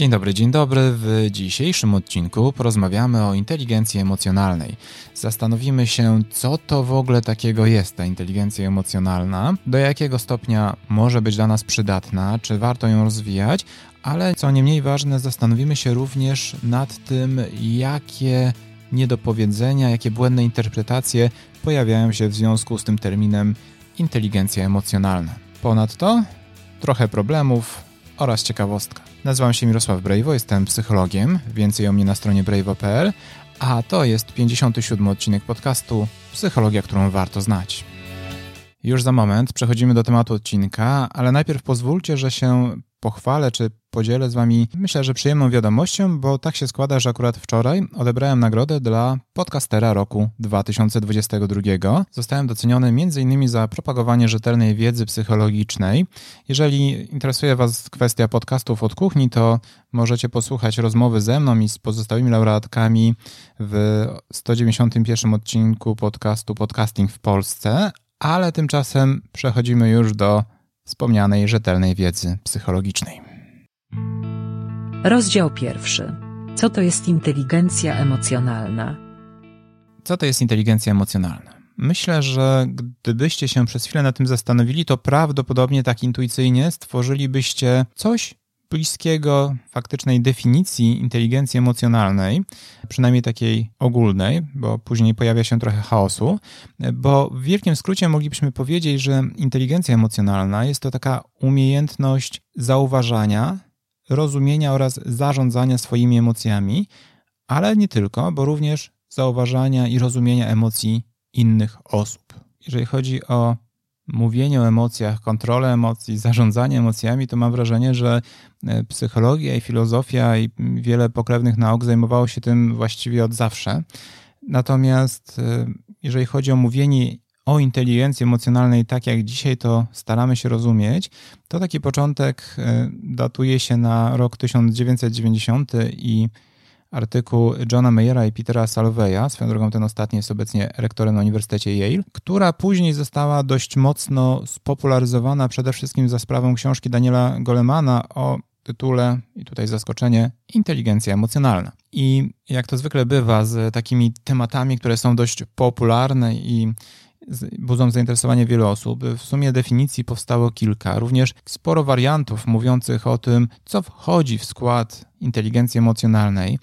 Dzień dobry, dzień dobry. W dzisiejszym odcinku porozmawiamy o inteligencji emocjonalnej. Zastanowimy się, co to w ogóle takiego jest ta inteligencja emocjonalna, do jakiego stopnia może być dla nas przydatna, czy warto ją rozwijać, ale co nie mniej ważne, zastanowimy się również nad tym, jakie niedopowiedzenia, jakie błędne interpretacje pojawiają się w związku z tym terminem inteligencja emocjonalna. Ponadto trochę problemów oraz ciekawostka. Nazywam się Mirosław Brejwo, jestem psychologiem, więcej o mnie na stronie brejwo.pl, a to jest 57 odcinek podcastu Psychologia, którą warto znać. Już za moment przechodzimy do tematu odcinka, ale najpierw pozwólcie, że się pochwalę czy podzielę z Wami, myślę, że przyjemną wiadomością, bo tak się składa, że akurat wczoraj odebrałem nagrodę dla podcastera roku 2022. Zostałem doceniony m.in. za propagowanie rzetelnej wiedzy psychologicznej. Jeżeli interesuje Was kwestia podcastów od kuchni, to możecie posłuchać rozmowy ze mną i z pozostałymi laureatkami w 191 odcinku podcastu Podcasting w Polsce, ale tymczasem przechodzimy już do wspomnianej rzetelnej wiedzy psychologicznej. Rozdział pierwszy. Co to jest inteligencja emocjonalna? Co to jest inteligencja emocjonalna? Myślę, że gdybyście się przez chwilę nad tym zastanowili, to prawdopodobnie tak intuicyjnie stworzylibyście coś, bliskiego faktycznej definicji inteligencji emocjonalnej, przynajmniej takiej ogólnej, bo później pojawia się trochę chaosu, bo w wielkim skrócie moglibyśmy powiedzieć, że inteligencja emocjonalna jest to taka umiejętność zauważania, rozumienia oraz zarządzania swoimi emocjami, ale nie tylko, bo również zauważania i rozumienia emocji innych osób. Jeżeli chodzi o mówienie o emocjach, kontrolę emocji, zarządzanie emocjami, to mam wrażenie, że e, psychologia i filozofia i wiele pokrewnych nauk zajmowało się tym właściwie od zawsze. Natomiast e, jeżeli chodzi o mówienie o inteligencji emocjonalnej, tak jak dzisiaj to staramy się rozumieć, to taki początek e, datuje się na rok 1990 i artykuł Johna Mayera i Petera Salveya, swoją drogą ten ostatni jest obecnie rektorem na Uniwersytecie Yale, która później została dość mocno spopularyzowana przede wszystkim za sprawą książki Daniela Golemana o tytule, i tutaj zaskoczenie, inteligencja emocjonalna. I jak to zwykle bywa z takimi tematami, które są dość popularne i budzą zainteresowanie wielu osób. W sumie definicji powstało kilka, również sporo wariantów mówiących o tym, co wchodzi w skład inteligencji emocjonalnej.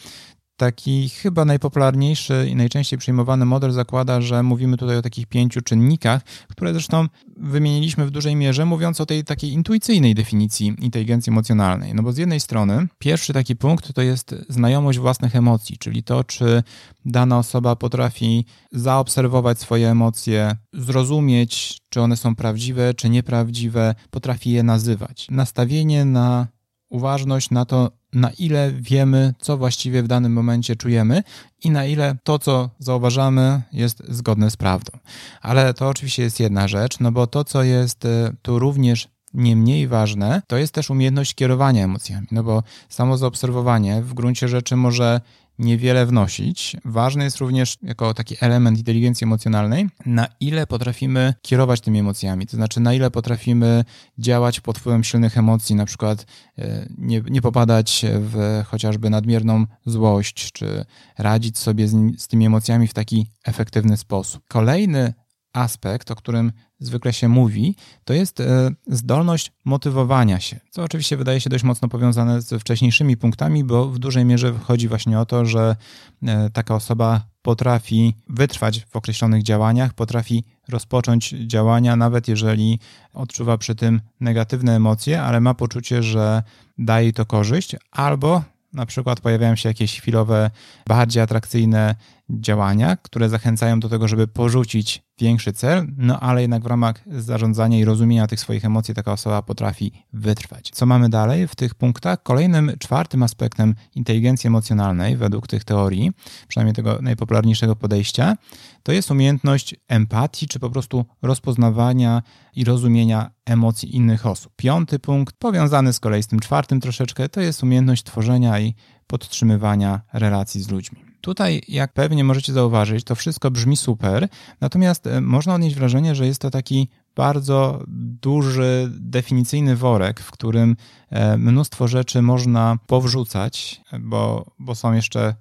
Taki chyba najpopularniejszy i najczęściej przyjmowany model zakłada, że mówimy tutaj o takich pięciu czynnikach, które zresztą wymieniliśmy w dużej mierze, mówiąc o tej takiej intuicyjnej definicji inteligencji emocjonalnej. No bo z jednej strony, pierwszy taki punkt to jest znajomość własnych emocji, czyli to, czy dana osoba potrafi zaobserwować swoje emocje, zrozumieć, czy one są prawdziwe, czy nieprawdziwe, potrafi je nazywać. Nastawienie na uważność na to, na ile wiemy, co właściwie w danym momencie czujemy i na ile to, co zauważamy, jest zgodne z prawdą. Ale to oczywiście jest jedna rzecz, no bo to, co jest e, tu również nie mniej ważne, to jest też umiejętność kierowania emocjami, no bo samo zaobserwowanie w gruncie rzeczy może niewiele wnosić. Ważny jest również jako taki element inteligencji emocjonalnej, na ile potrafimy kierować tymi emocjami, to znaczy na ile potrafimy działać pod wpływem silnych emocji, na przykład e, nie, nie popadać w chociażby nadmierną złość, czy radzić sobie z, z tymi emocjami w taki efektywny sposób. Kolejny aspekt, o którym zwykle się mówi, to jest e, zdolność motywowania się, co oczywiście wydaje się dość mocno powiązane z wcześniejszymi punktami, bo w dużej mierze chodzi właśnie o to, że e, taka osoba potrafi wytrwać w określonych działaniach, potrafi rozpocząć działania, nawet jeżeli odczuwa przy tym negatywne emocje, ale ma poczucie, że daje to korzyść, albo na przykład pojawiają się jakieś chwilowe, bardziej atrakcyjne działania, które zachęcają do tego, żeby porzucić większy cel, no ale jednak w ramach zarządzania i rozumienia tych swoich emocji taka osoba potrafi wytrwać. Co mamy dalej w tych punktach? Kolejnym, czwartym aspektem inteligencji emocjonalnej, według tych teorii, przynajmniej tego najpopularniejszego podejścia, to jest umiejętność empatii, czy po prostu rozpoznawania i rozumienia emocji innych osób. Piąty punkt, powiązany z kolei z tym czwartym troszeczkę, to jest umiejętność tworzenia i podtrzymywania relacji z ludźmi. Tutaj, jak pewnie możecie zauważyć, to wszystko brzmi super, natomiast e, można odnieść wrażenie, że jest to taki bardzo duży, definicyjny worek, w którym e, mnóstwo rzeczy można powrzucać, bo, bo są jeszcze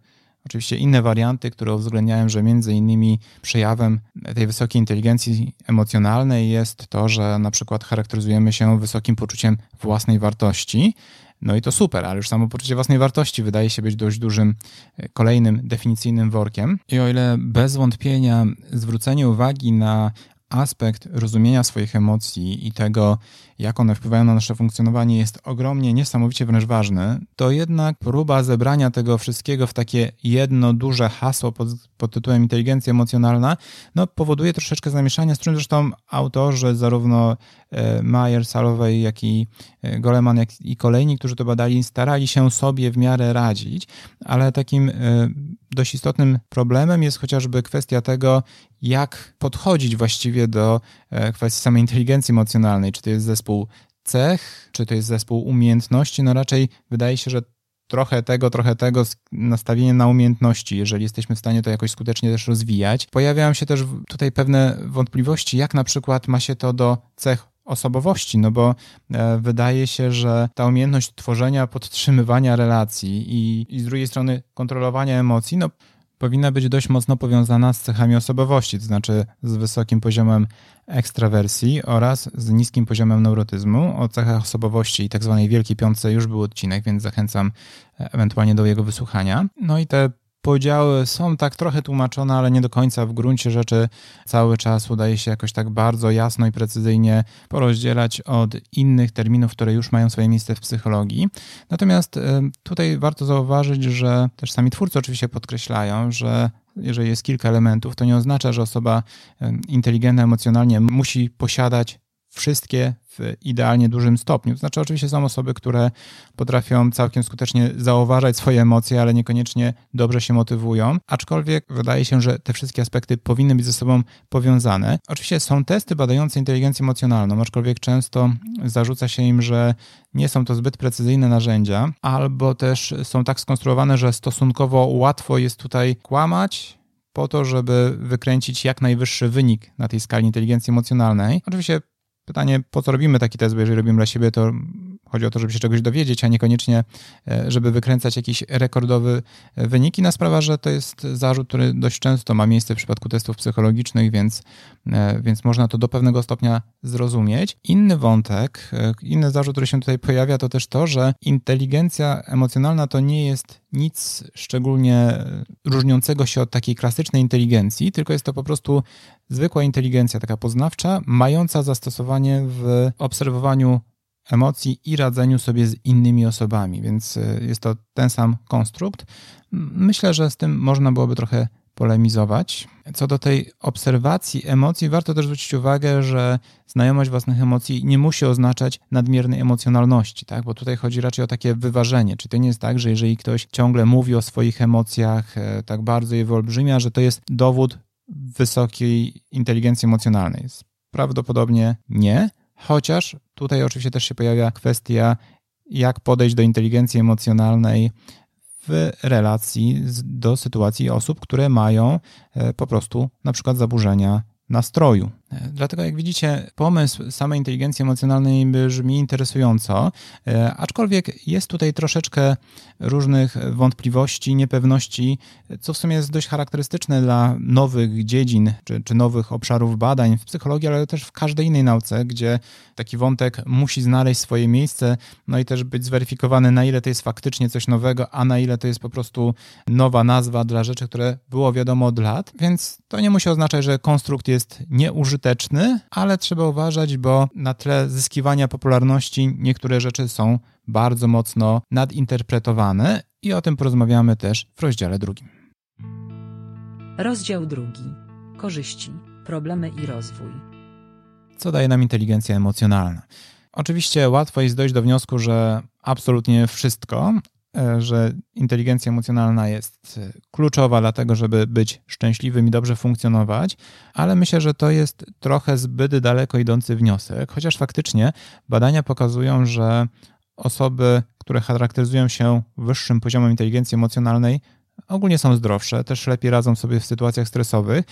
oczywiście inne warianty, które uwzględniają, że między innymi przejawem tej wysokiej inteligencji emocjonalnej jest to, że na przykład charakteryzujemy się wysokim poczuciem własnej wartości. No i to super, ale już samo poczucie własnej wartości wydaje się być dość dużym e, kolejnym definicyjnym workiem. I o ile bez wątpienia zwrócenie uwagi na aspekt rozumienia swoich emocji i tego, jak one wpływają na nasze funkcjonowanie, jest ogromnie, niesamowicie wręcz ważny, to jednak próba zebrania tego wszystkiego w takie jedno duże hasło pod, pod tytułem inteligencja emocjonalna, no, powoduje troszeczkę zamieszania, z czym zresztą autorzy, zarówno e, Mayer, Salowej, jak i e, Goleman, jak i kolejni, którzy to badali, starali się sobie w miarę radzić, ale takim e, dość istotnym problemem jest chociażby kwestia tego, jak podchodzić właściwie do kwestii samej inteligencji emocjonalnej. Czy to jest zespół zespół cech, czy to jest zespół umiejętności, no raczej wydaje się, że trochę tego, trochę tego, nastawienie na umiejętności, jeżeli jesteśmy w stanie to jakoś skutecznie też rozwijać. Pojawiają się też tutaj pewne wątpliwości, jak na przykład ma się to do cech osobowości, no bo e, wydaje się, że ta umiejętność tworzenia, podtrzymywania relacji i, i z drugiej strony kontrolowania emocji, no powinna być dość mocno powiązana z cechami osobowości, to znaczy z wysokim poziomem ekstrawersji oraz z niskim poziomem neurotyzmu. O cechach osobowości i tak zwanej wielkiej piątce już był odcinek, więc zachęcam e, ewentualnie do jego wysłuchania. No i te podziały są tak trochę tłumaczone, ale nie do końca w gruncie rzeczy cały czas udaje się jakoś tak bardzo jasno i precyzyjnie porozdzielać od innych terminów, które już mają swoje miejsce w psychologii. Natomiast e, tutaj warto zauważyć, że też sami twórcy oczywiście podkreślają, że jeżeli jest kilka elementów, to nie oznacza, że osoba e, inteligentna emocjonalnie musi posiadać wszystkie w idealnie dużym stopniu. To znaczy, oczywiście są osoby, które potrafią całkiem skutecznie zauważać swoje emocje, ale niekoniecznie dobrze się motywują, aczkolwiek wydaje się, że te wszystkie aspekty powinny być ze sobą powiązane. Oczywiście są testy badające inteligencję emocjonalną, aczkolwiek często zarzuca się im, że nie są to zbyt precyzyjne narzędzia, albo też są tak skonstruowane, że stosunkowo łatwo jest tutaj kłamać, po to, żeby wykręcić jak najwyższy wynik na tej skali inteligencji emocjonalnej. Oczywiście Pytanie, po co robimy taki test, bo jeżeli robimy dla siebie, to chodzi o to, żeby się czegoś dowiedzieć, a niekoniecznie, e, żeby wykręcać jakiś rekordowy e, wynik. Inna sprawa, że to jest zarzut, który dość często ma miejsce w przypadku testów psychologicznych, więc, e, więc można to do pewnego stopnia zrozumieć. Inny wątek, inny zarzut, który się tutaj pojawia, to też to, że inteligencja emocjonalna to nie jest nic szczególnie różniącego się od takiej klasycznej inteligencji, tylko jest to po prostu zwykła inteligencja, taka poznawcza, mająca zastosowanie w obserwowaniu emocji i radzeniu sobie z innymi osobami, więc y, jest to ten sam konstrukt. Myślę, że z tym można byłoby trochę polemizować. Co do tej obserwacji emocji, warto też zwrócić uwagę, że znajomość własnych emocji nie musi oznaczać nadmiernej emocjonalności, tak? bo tutaj chodzi raczej o takie wyważenie. Czy to nie jest tak, że jeżeli ktoś ciągle mówi o swoich emocjach, e, tak bardzo je wyolbrzymia, że to jest dowód wysokiej inteligencji emocjonalnej? Prawdopodobnie nie, chociaż tutaj oczywiście też się pojawia kwestia, jak podejść do inteligencji emocjonalnej w relacji do sytuacji osób, które mają e, po prostu na przykład zaburzenia nastroju. Dlatego, jak widzicie, pomysł samej inteligencji emocjonalnej brzmi interesująco, e, aczkolwiek jest tutaj troszeczkę różnych wątpliwości, niepewności, co w sumie jest dość charakterystyczne dla nowych dziedzin czy, czy nowych obszarów badań w psychologii, ale też w każdej innej nauce, gdzie taki wątek musi znaleźć swoje miejsce, no i też być zweryfikowany, na ile to jest faktycznie coś nowego, a na ile to jest po prostu nowa nazwa dla rzeczy, które było wiadomo od lat. Więc to nie musi oznaczać, że konstrukt jest nieużyteczny użyteczny, ale trzeba uważać, bo na tle zyskiwania popularności niektóre rzeczy są bardzo mocno nadinterpretowane i o tym porozmawiamy też w rozdziale drugim. Rozdział drugi. Korzyści, problemy i rozwój. Co daje nam inteligencja emocjonalna? Oczywiście łatwo jest dojść do wniosku, że absolutnie wszystko, że inteligencja emocjonalna jest e, kluczowa dlatego, żeby być szczęśliwym i dobrze funkcjonować, ale myślę, że to jest trochę zbyt daleko idący wniosek, chociaż faktycznie badania pokazują, że osoby, które charakteryzują się wyższym poziomem inteligencji emocjonalnej, ogólnie są zdrowsze, też lepiej radzą sobie w sytuacjach stresowych,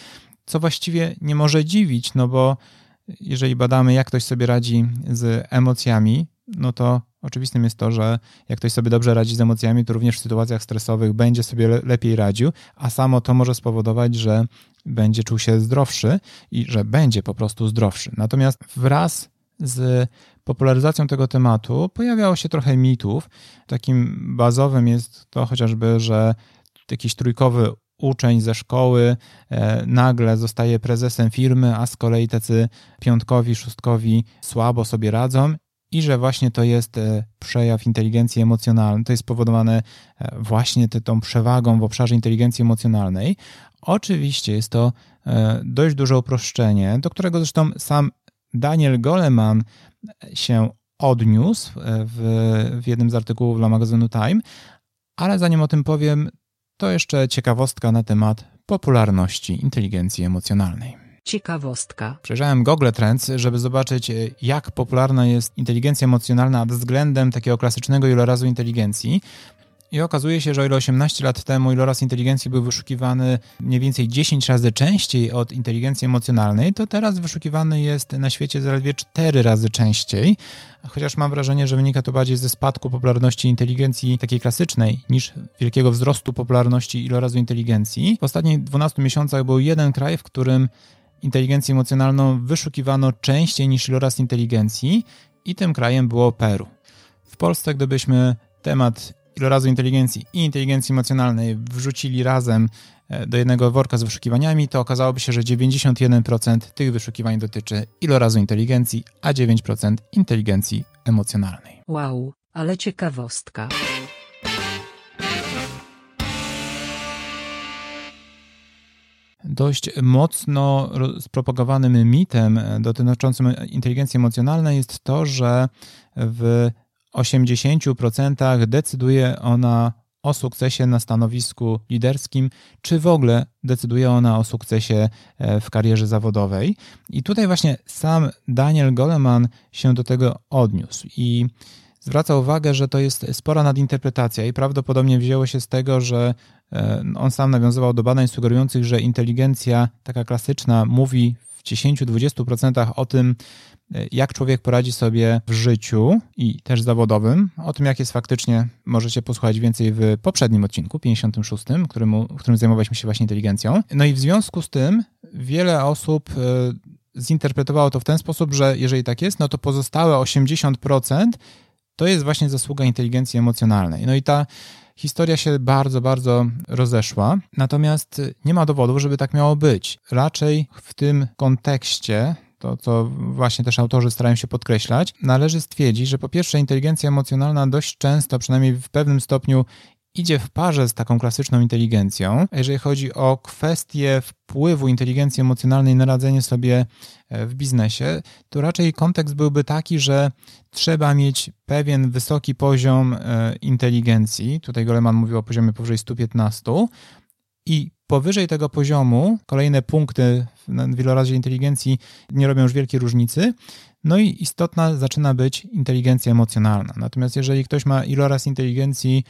co właściwie nie może dziwić, no bo jeżeli badamy, jak ktoś sobie radzi z emocjami, no to oczywistym jest to, że jak ktoś sobie dobrze radzi z emocjami, to również w sytuacjach stresowych będzie sobie lepiej radził, a samo to może spowodować, że będzie czuł się zdrowszy i że będzie po prostu zdrowszy. Natomiast wraz z popularyzacją tego tematu pojawiało się trochę mitów. Takim bazowym jest to chociażby, że jakiś trójkowy uczeń ze szkoły e, nagle zostaje prezesem firmy, a z kolei tacy piątkowi, szóstkowi słabo sobie radzą i że właśnie to jest e, przejaw inteligencji emocjonalnej. To jest spowodowane e, właśnie tą przewagą w obszarze inteligencji emocjonalnej. Oczywiście jest to dość duże uproszczenie, do którego zresztą sam Daniel Goleman się odniósł w, w jednym z artykułów dla magazynu Time, ale zanim o tym powiem, to jeszcze ciekawostka na temat popularności inteligencji emocjonalnej. Ciekawostka. Przejrzałem Google Trends, żeby zobaczyć, jak popularna jest inteligencja emocjonalna względem takiego klasycznego ilorazu inteligencji. I okazuje się, że o ile 18 lat temu iloraz inteligencji był wyszukiwany mniej więcej 10 razy częściej od inteligencji emocjonalnej, to teraz wyszukiwany jest na świecie zaledwie 4 razy częściej. Chociaż mam wrażenie, że wynika to bardziej ze spadku popularności inteligencji takiej klasycznej niż wielkiego wzrostu popularności ilorazu inteligencji. W ostatnich 12 miesiącach był jeden kraj, w którym inteligencję emocjonalną wyszukiwano częściej niż iloraz inteligencji i tym krajem było Peru. W Polsce, gdybyśmy temat ilorazu inteligencji i inteligencji emocjonalnej wrzucili razem e, do jednego worka z wyszukiwaniami, to okazałoby się, że 91% tych wyszukiwań dotyczy ilorazu inteligencji, a 9% inteligencji emocjonalnej. Wow, ale ciekawostka. Dość mocno spropagowanym mitem dotyczącym inteligencji emocjonalnej jest to, że w 80% decyduje ona o sukcesie na stanowisku liderskim, czy w ogóle decyduje ona o sukcesie e, w karierze zawodowej. I tutaj właśnie sam Daniel Goleman się do tego odniósł i zwraca uwagę, że to jest spora nadinterpretacja i prawdopodobnie wzięło się z tego, że e, on sam nawiązywał do badań sugerujących, że inteligencja taka klasyczna mówi w 10-20% o tym, jak człowiek poradzi sobie w życiu i też zawodowym. O tym, jak jest faktycznie, możecie posłuchać więcej w poprzednim odcinku, 56, w którym, w którym zajmowaliśmy się właśnie inteligencją. No i w związku z tym wiele osób e, zinterpretowało to w ten sposób, że jeżeli tak jest, no to pozostałe 80% to jest właśnie zasługa inteligencji emocjonalnej. No i ta historia się bardzo, bardzo rozeszła, natomiast nie ma dowodów, żeby tak miało być. Raczej w tym kontekście to co właśnie też autorzy starają się podkreślać, należy stwierdzić, że po pierwsze inteligencja emocjonalna dość często, przynajmniej w pewnym stopniu, idzie w parze z taką klasyczną inteligencją. Jeżeli chodzi o kwestię wpływu inteligencji emocjonalnej na radzenie sobie e, w biznesie, to raczej kontekst byłby taki, że trzeba mieć pewien wysoki poziom e, inteligencji. Tutaj Goleman mówił o poziomie powyżej 115 i powyżej tego poziomu kolejne punkty w wielorazie inteligencji nie robią już wielkiej różnicy. No i istotna zaczyna być inteligencja emocjonalna. Natomiast jeżeli ktoś ma iloraz inteligencji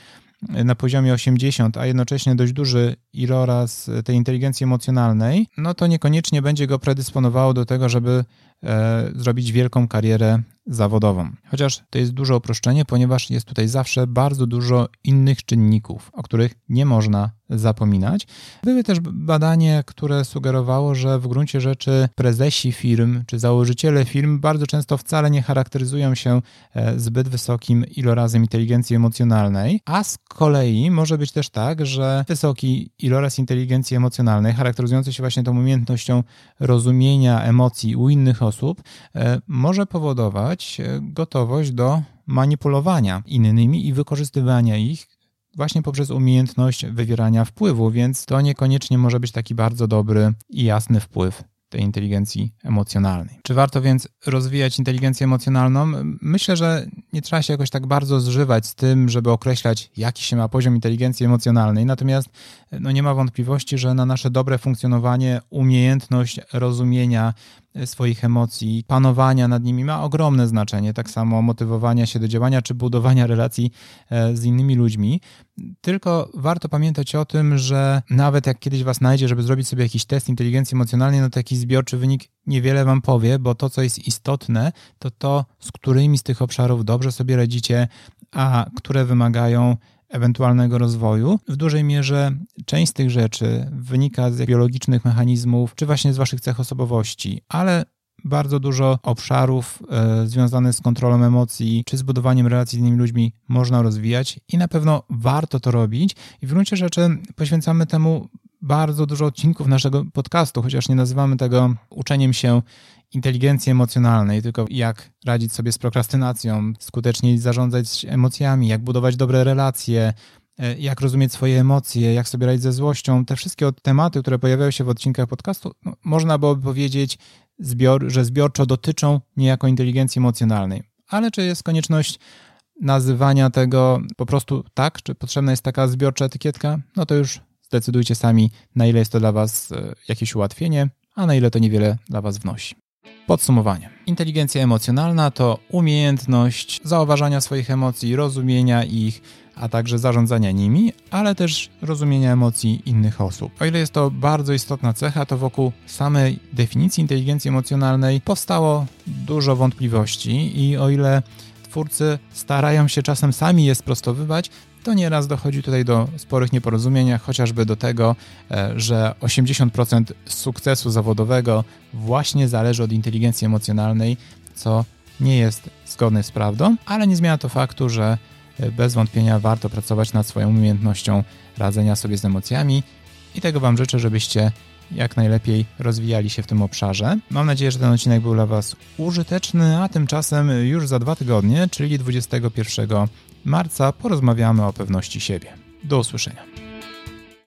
na poziomie 80, a jednocześnie dość duży iloraz tej inteligencji emocjonalnej, no to niekoniecznie będzie go predysponowało do tego, żeby e, zrobić wielką karierę zawodową. Chociaż to jest duże uproszczenie, ponieważ jest tutaj zawsze bardzo dużo innych czynników, o których nie można zapominać. Były też badania, które sugerowało, że w gruncie rzeczy prezesi firm czy założyciele firm bardzo często wcale nie charakteryzują się e, zbyt wysokim ilorazem inteligencji emocjonalnej, a z kolei może być też tak, że wysoki iloraz inteligencji emocjonalnej, charakteryzujący się właśnie tą umiejętnością rozumienia emocji u innych osób, e, może powodować e, gotowość do manipulowania innymi i wykorzystywania ich właśnie poprzez umiejętność wywierania wpływu, więc to niekoniecznie może być taki bardzo dobry i jasny wpływ tej inteligencji emocjonalnej. Czy warto więc rozwijać inteligencję emocjonalną? Myślę, że nie trzeba się jakoś tak bardzo zżywać z tym, żeby określać, jaki się ma poziom inteligencji emocjonalnej. Natomiast no nie ma wątpliwości, że na nasze dobre funkcjonowanie umiejętność rozumienia swoich emocji, panowania nad nimi ma ogromne znaczenie. Tak samo motywowania się do działania czy budowania relacji e, z innymi ludźmi. Tylko warto pamiętać o tym, że nawet jak kiedyś was znajdzie, żeby zrobić sobie jakiś test inteligencji emocjonalnej, no to jakiś zbiorczy wynik niewiele wam powie, bo to, co jest istotne, to to, z którymi z tych obszarów dobrze sobie radzicie, a które wymagają ewentualnego rozwoju. W dużej mierze część z tych rzeczy wynika z biologicznych mechanizmów, czy właśnie z waszych cech osobowości, ale bardzo dużo obszarów e, związanych z kontrolą emocji czy z budowaniem relacji z innymi ludźmi można rozwijać i na pewno warto to robić. I w gruncie rzeczy poświęcamy temu bardzo dużo odcinków naszego podcastu, chociaż nie nazywamy tego uczeniem się inteligencji emocjonalnej, tylko jak radzić sobie z prokrastynacją, skuteczniej zarządzać emocjami, jak budować dobre relacje, e, jak rozumieć swoje emocje, jak sobie radzić ze złością. Te wszystkie tematy, które pojawiają się w odcinkach podcastu, no, można byłoby powiedzieć, zbior, że zbiorczo dotyczą niejako inteligencji emocjonalnej. Ale czy jest konieczność nazywania tego po prostu tak? Czy potrzebna jest taka zbiorcza etykietka? No to już zdecydujcie sami, na ile jest to dla Was e, jakieś ułatwienie, a na ile to niewiele dla Was wnosi. Podsumowanie. Inteligencja emocjonalna to umiejętność zauważania swoich emocji, rozumienia ich, a także zarządzania nimi, ale też rozumienia emocji innych osób. O ile jest to bardzo istotna cecha, to wokół samej definicji inteligencji emocjonalnej powstało dużo wątpliwości i o ile twórcy starają się czasem sami je sprostowywać, to nieraz dochodzi tutaj do sporych nieporozumień, chociażby do tego, e, że 80% sukcesu zawodowego właśnie zależy od inteligencji emocjonalnej, co nie jest zgodne z prawdą, ale nie zmienia to faktu, że e, bez wątpienia warto pracować nad swoją umiejętnością radzenia sobie z emocjami i tego Wam życzę, żebyście jak najlepiej rozwijali się w tym obszarze. Mam nadzieję, że ten odcinek był dla Was użyteczny, a tymczasem już za dwa tygodnie, czyli 21 marca, porozmawiamy o pewności siebie. Do usłyszenia.